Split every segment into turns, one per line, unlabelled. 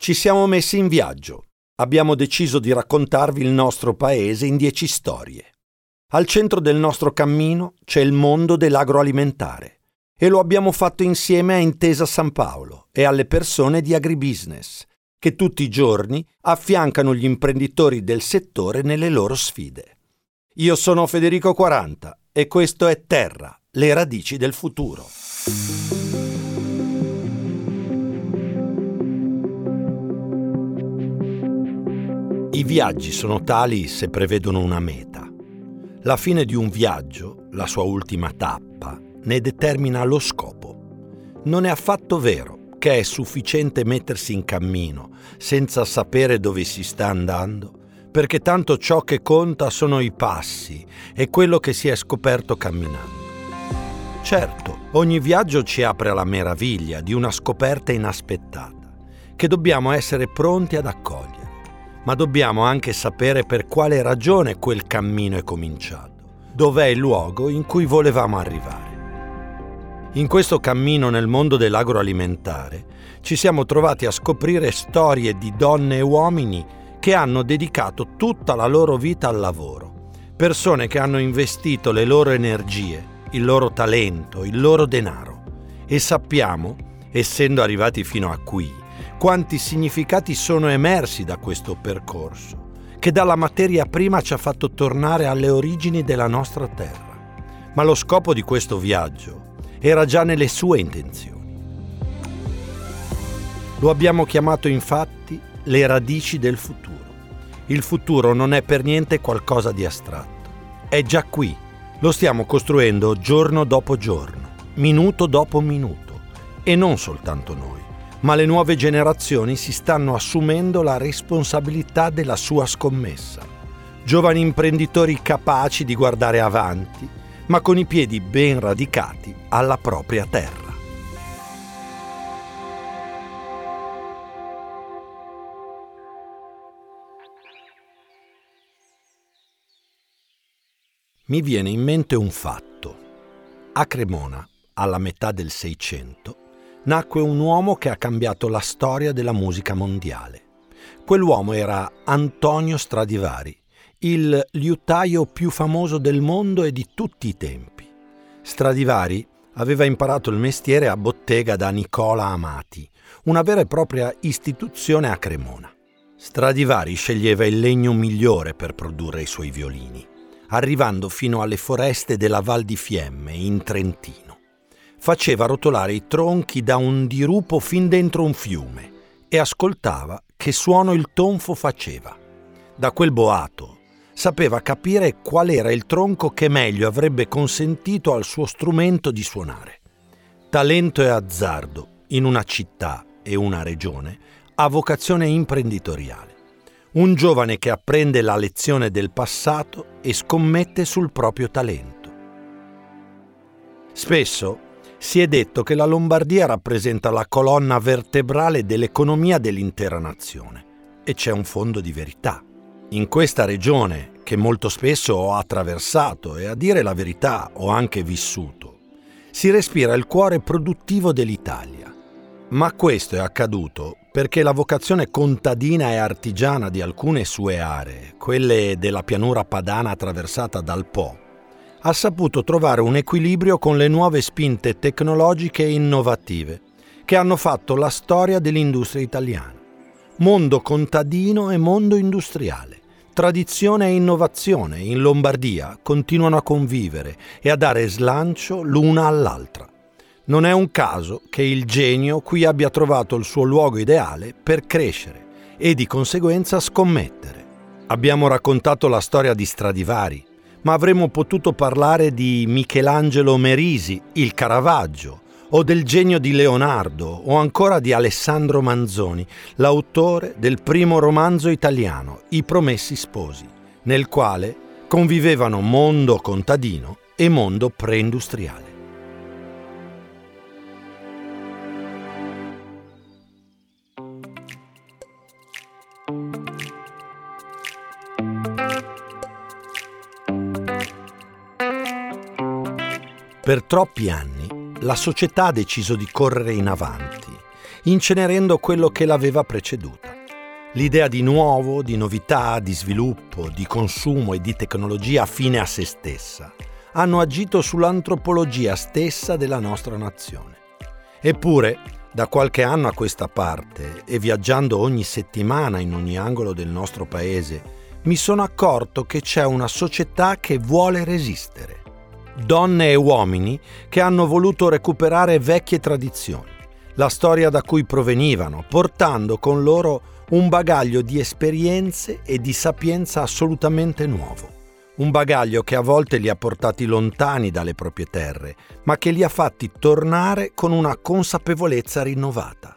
Ci siamo messi in viaggio. Abbiamo deciso di raccontarvi il nostro paese in dieci storie. Al centro del nostro cammino c'è il mondo dell'agroalimentare e lo abbiamo fatto insieme a Intesa San Paolo e alle persone di agribusiness, che tutti i giorni affiancano gli imprenditori del settore nelle loro sfide. Io sono Federico 40 e questo è Terra, le radici del futuro. I viaggi sono tali se prevedono una meta. La fine di un viaggio, la sua ultima tappa, ne determina lo scopo. Non è affatto vero che è sufficiente mettersi in cammino senza sapere dove si sta andando, perché tanto ciò che conta sono i passi e quello che si è scoperto camminando. Certo, ogni viaggio ci apre alla meraviglia di una scoperta inaspettata, che dobbiamo essere pronti ad accogliere ma dobbiamo anche sapere per quale ragione quel cammino è cominciato, dov'è il luogo in cui volevamo arrivare. In questo cammino nel mondo dell'agroalimentare ci siamo trovati a scoprire storie di donne e uomini che hanno dedicato tutta la loro vita al lavoro, persone che hanno investito le loro energie, il loro talento, il loro denaro. E sappiamo, essendo arrivati fino a qui, quanti significati sono emersi da questo percorso, che dalla materia prima ci ha fatto tornare alle origini della nostra terra. Ma lo scopo di questo viaggio era già nelle sue intenzioni. Lo abbiamo chiamato infatti le radici del futuro. Il futuro non è per niente qualcosa di astratto, è già qui. Lo stiamo costruendo giorno dopo giorno, minuto dopo minuto, e non soltanto noi ma le nuove generazioni si stanno assumendo la responsabilità della sua scommessa. Giovani imprenditori capaci di guardare avanti, ma con i piedi ben radicati alla propria terra. Mi viene in mente un fatto. A Cremona, alla metà del Seicento, nacque un uomo che ha cambiato la storia della musica mondiale. Quell'uomo era Antonio Stradivari, il liutaio più famoso del mondo e di tutti i tempi. Stradivari aveva imparato il mestiere a bottega da Nicola Amati, una vera e propria istituzione a Cremona. Stradivari sceglieva il legno migliore per produrre i suoi violini, arrivando fino alle foreste della Val di Fiemme, in Trentino faceva rotolare i tronchi da un dirupo fin dentro un fiume e ascoltava che suono il tonfo faceva. Da quel boato sapeva capire qual era il tronco che meglio avrebbe consentito al suo strumento di suonare. Talento e azzardo in una città e una regione ha vocazione imprenditoriale. Un giovane che apprende la lezione del passato e scommette sul proprio talento. Spesso si è detto che la Lombardia rappresenta la colonna vertebrale dell'economia dell'intera nazione e c'è un fondo di verità. In questa regione, che molto spesso ho attraversato e a dire la verità ho anche vissuto, si respira il cuore produttivo dell'Italia. Ma questo è accaduto perché la vocazione contadina e artigiana di alcune sue aree, quelle della pianura padana attraversata dal Po, ha saputo trovare un equilibrio con le nuove spinte tecnologiche e innovative che hanno fatto la storia dell'industria italiana. Mondo contadino e mondo industriale, tradizione e innovazione in Lombardia continuano a convivere e a dare slancio l'una all'altra. Non è un caso che il genio qui abbia trovato il suo luogo ideale per crescere e di conseguenza scommettere. Abbiamo raccontato la storia di Stradivari, ma avremmo potuto parlare di Michelangelo Merisi, il Caravaggio, o del genio di Leonardo, o ancora di Alessandro Manzoni, l'autore del primo romanzo italiano, I Promessi Sposi, nel quale convivevano mondo contadino e mondo preindustriale. Per troppi anni la società ha deciso di correre in avanti, incenerendo quello che l'aveva preceduta. L'idea di nuovo, di novità, di sviluppo, di consumo e di tecnologia fine a se stessa hanno agito sull'antropologia stessa della nostra nazione. Eppure, da qualche anno a questa parte, e viaggiando ogni settimana in ogni angolo del nostro paese, mi sono accorto che c'è una società che vuole resistere. Donne e uomini che hanno voluto recuperare vecchie tradizioni, la storia da cui provenivano, portando con loro un bagaglio di esperienze e di sapienza assolutamente nuovo. Un bagaglio che a volte li ha portati lontani dalle proprie terre, ma che li ha fatti tornare con una consapevolezza rinnovata.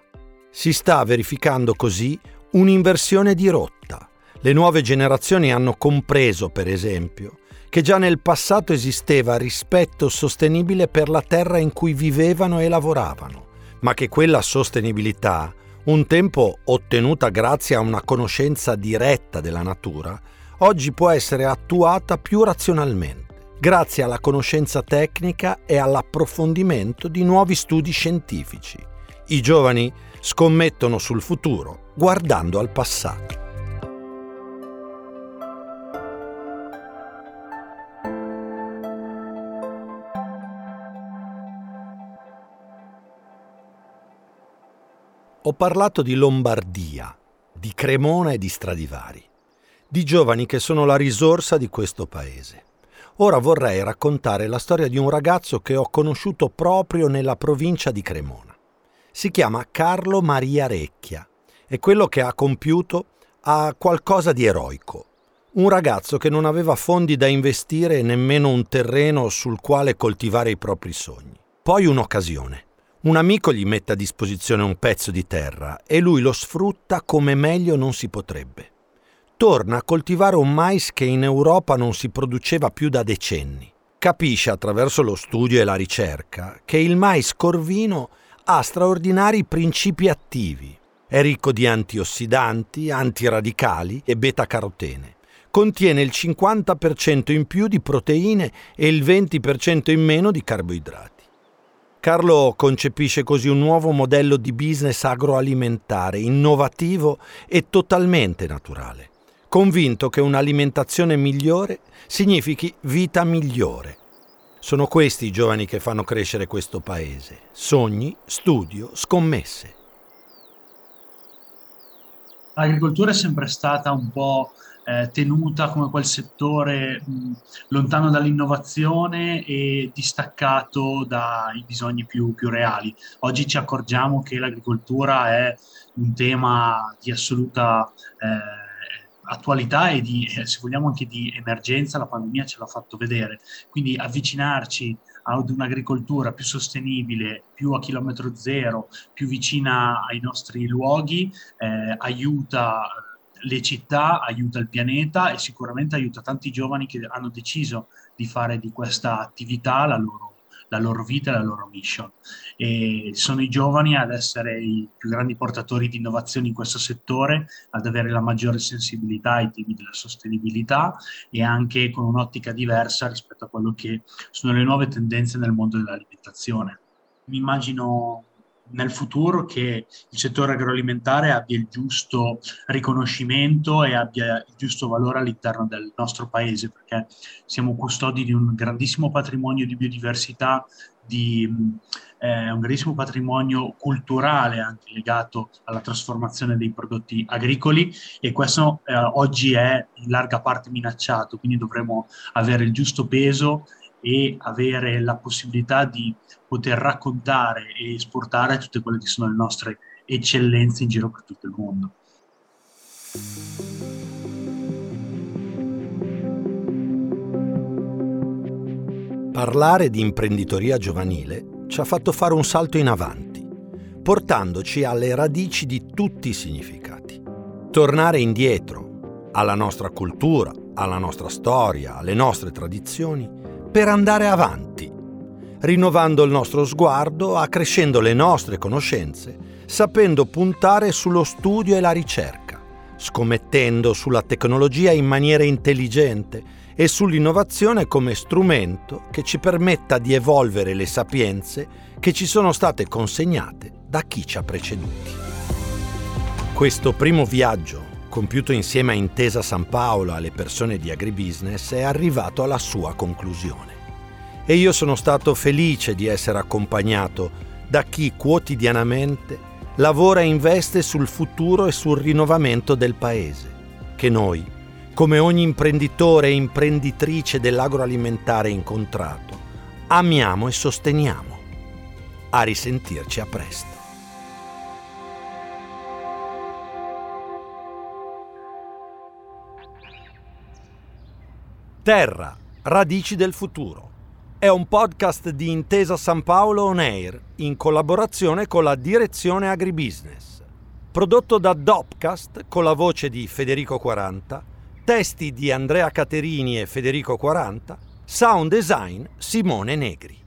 Si sta verificando così un'inversione di rotta. Le nuove generazioni hanno compreso, per esempio, che già nel passato esisteva rispetto sostenibile per la terra in cui vivevano e lavoravano, ma che quella sostenibilità un tempo ottenuta grazie a una conoscenza diretta della natura, oggi può essere attuata più razionalmente, grazie alla conoscenza tecnica e all'approfondimento di nuovi studi scientifici. I giovani scommettono sul futuro guardando al passato. Ho parlato di Lombardia, di Cremona e di Stradivari, di giovani che sono la risorsa di questo paese. Ora vorrei raccontare la storia di un ragazzo che ho conosciuto proprio nella provincia di Cremona. Si chiama Carlo Maria Recchia e quello che ha compiuto ha qualcosa di eroico. Un ragazzo che non aveva fondi da investire e nemmeno un terreno sul quale coltivare i propri sogni. Poi un'occasione un amico gli mette a disposizione un pezzo di terra e lui lo sfrutta come meglio non si potrebbe. Torna a coltivare un mais che in Europa non si produceva più da decenni. Capisce attraverso lo studio e la ricerca che il mais corvino ha straordinari principi attivi. È ricco di antiossidanti, antiradicali e beta-carotene. Contiene il 50% in più di proteine e il 20% in meno di carboidrati. Carlo concepisce così un nuovo modello di business agroalimentare, innovativo e totalmente naturale, convinto che un'alimentazione migliore significhi vita migliore. Sono questi i giovani che fanno crescere questo paese. Sogni, studio, scommesse.
L'agricoltura è sempre stata un po' eh, tenuta come quel settore mh, lontano dall'innovazione e distaccato dai bisogni più, più reali. Oggi ci accorgiamo che l'agricoltura è un tema di assoluta eh, attualità e di, eh, se vogliamo anche di emergenza, la pandemia ce l'ha fatto vedere. Quindi avvicinarci ad un'agricoltura più sostenibile, più a chilometro zero, più vicina ai nostri luoghi, eh, aiuta le città, aiuta il pianeta e sicuramente aiuta tanti giovani che hanno deciso di fare di questa attività la loro, la loro vita e la loro mission. E sono i giovani ad essere i più grandi portatori di innovazioni in questo settore, ad avere la maggiore sensibilità ai temi della sostenibilità e anche con un'ottica diversa rispetto a quello che sono le nuove tendenze nel mondo dell'alimentazione. Mi immagino nel futuro che il settore agroalimentare abbia il giusto riconoscimento e abbia il giusto valore all'interno del nostro paese, perché siamo custodi di un grandissimo patrimonio di biodiversità, di eh, un grandissimo patrimonio culturale anche legato alla trasformazione dei prodotti agricoli e questo eh, oggi è in larga parte minacciato, quindi dovremo avere il giusto peso e avere la possibilità di poter raccontare e esportare tutte quelle che sono le nostre eccellenze in giro per tutto il mondo.
Parlare di imprenditoria giovanile ci ha fatto fare un salto in avanti, portandoci alle radici di tutti i significati. Tornare indietro alla nostra cultura, alla nostra storia, alle nostre tradizioni per andare avanti, rinnovando il nostro sguardo, accrescendo le nostre conoscenze, sapendo puntare sullo studio e la ricerca, scommettendo sulla tecnologia in maniera intelligente e sull'innovazione come strumento che ci permetta di evolvere le sapienze che ci sono state consegnate da chi ci ha preceduti. Questo primo viaggio, compiuto insieme a Intesa San Paolo alle persone di agribusiness, è arrivato alla sua conclusione. E io sono stato felice di essere accompagnato da chi quotidianamente lavora e investe sul futuro e sul rinnovamento del paese, che noi, come ogni imprenditore e imprenditrice dell'agroalimentare incontrato, amiamo e sosteniamo. A risentirci a presto. Terra, radici del futuro. È un podcast di Intesa San Paolo On Air in collaborazione con la Direzione Agribusiness. Prodotto da Dopcast con la voce di Federico 40, testi di Andrea Caterini e Federico 40, sound design Simone Negri.